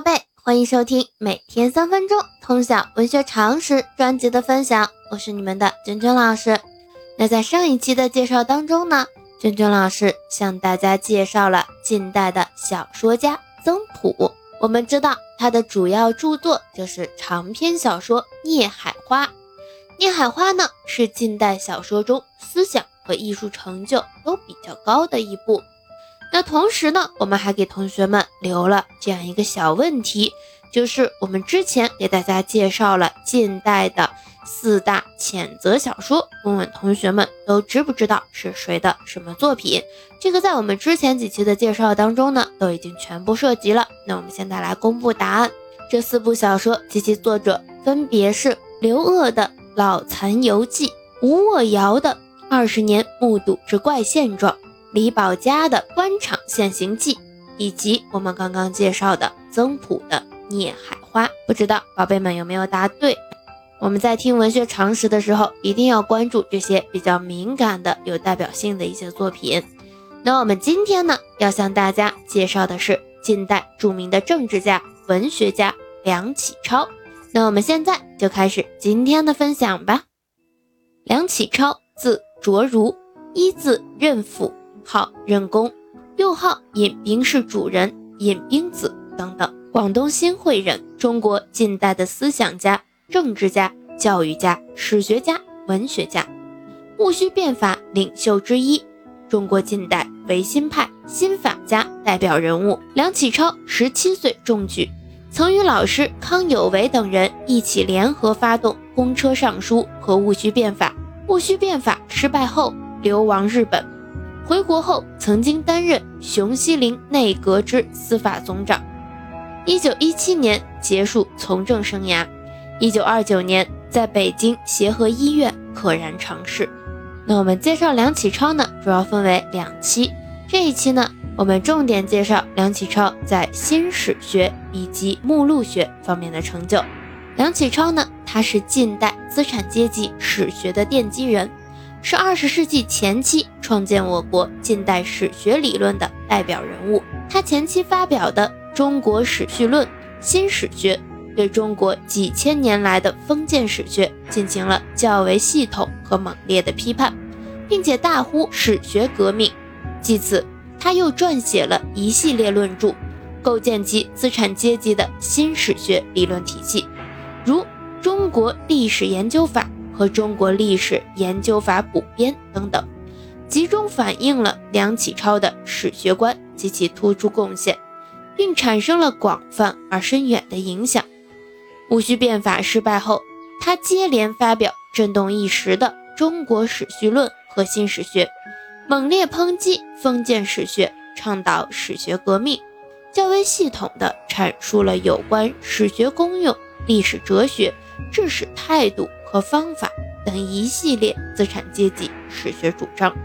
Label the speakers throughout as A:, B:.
A: 宝贝，欢迎收听每天三分钟通晓文学常识专辑的分享，我是你们的娟娟老师。那在上一期的介绍当中呢，娟娟老师向大家介绍了近代的小说家曾朴。我们知道他的主要著作就是长篇小说《孽海花》。《孽海花》呢是近代小说中思想和艺术成就都比较高的一部。那同时呢，我们还给同学们留了这样一个小问题，就是我们之前给大家介绍了近代的四大谴责小说，问问同学们都知不知道是谁的什么作品？这个在我们之前几期的介绍当中呢，都已经全部涉及了。那我们现在来公布答案，这四部小说及其作者分别是刘鹗的《老残游记》，吴沃尧的《二十年目睹之怪现状》。李宝嘉的《官场现形记》，以及我们刚刚介绍的曾朴的《孽海花》，不知道宝贝们有没有答对？我们在听文学常识的时候，一定要关注这些比较敏感的、有代表性的一些作品。那我们今天呢，要向大家介绍的是近代著名的政治家、文学家梁启超。那我们现在就开始今天的分享吧。梁启超，字卓如，一字任甫。号任公，又号尹兵氏主人、尹兵子等等，广东新会人，中国近代的思想家、政治家、教育家、史学家、文学家，戊戌变法领袖之一，中国近代维新派新法家代表人物。梁启超十七岁中举，曾与老师康有为等人一起联合发动公车上书和戊戌变法。戊戌变法失败后，流亡日本。回国后，曾经担任熊希龄内阁之司法总长。一九一七年结束从政生涯，一九二九年在北京协和医院溘然长逝。那我们介绍梁启超呢，主要分为两期。这一期呢，我们重点介绍梁启超在新史学以及目录学方面的成就。梁启超呢，他是近代资产阶级史学的奠基人。是二十世纪前期创建我国近代史学理论的代表人物。他前期发表的《中国史序论》《新史学》，对中国几千年来的封建史学进行了较为系统和猛烈的批判，并且大呼史学革命。继此，他又撰写了一系列论著，构建其资产阶级的新史学理论体系，如《中国历史研究法》。和中国历史研究法补编等等，集中反映了梁启超的史学观及其突出贡献，并产生了广泛而深远的影响。戊戌变法失败后，他接连发表震动一时的《中国史序论》和《新史学》，猛烈抨击封建史学，倡导史学革命，较为系统地阐述了有关史学功用、历史哲学、治史态度。和方法等一系列资产阶级史学主张。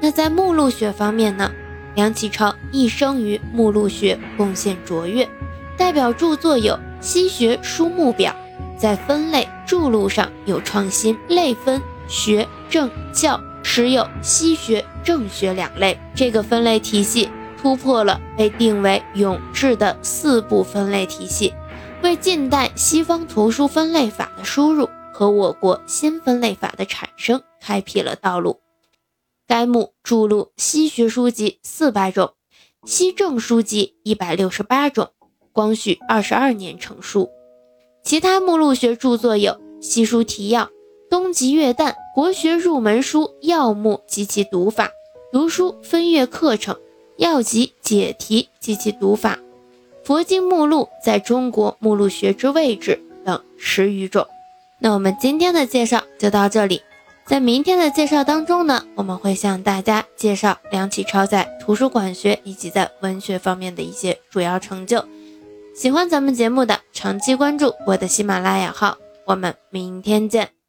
A: 那在目录学方面呢？梁启超一生于目录学贡献卓越，代表著作有《西学书目表》，在分类注录上有创新，类分学、政、教，实有西学、政学两类。这个分类体系突破了被定为永志的四部分类体系，为近代西方图书分类法的输入。和我国新分类法的产生开辟了道路。该目著录西学书籍四百种，西政书籍一百六十八种，光绪二十二年成书。其他目录学著作有《西书提要》《东极月旦》《国学入门书要目及其读法》《读书分阅课程》《要集解题及其读法》《佛经目录在中国目录学之位置》等十余种。那我们今天的介绍就到这里，在明天的介绍当中呢，我们会向大家介绍梁启超在图书馆学以及在文学方面的一些主要成就。喜欢咱们节目的，长期关注我的喜马拉雅号，我们明天见。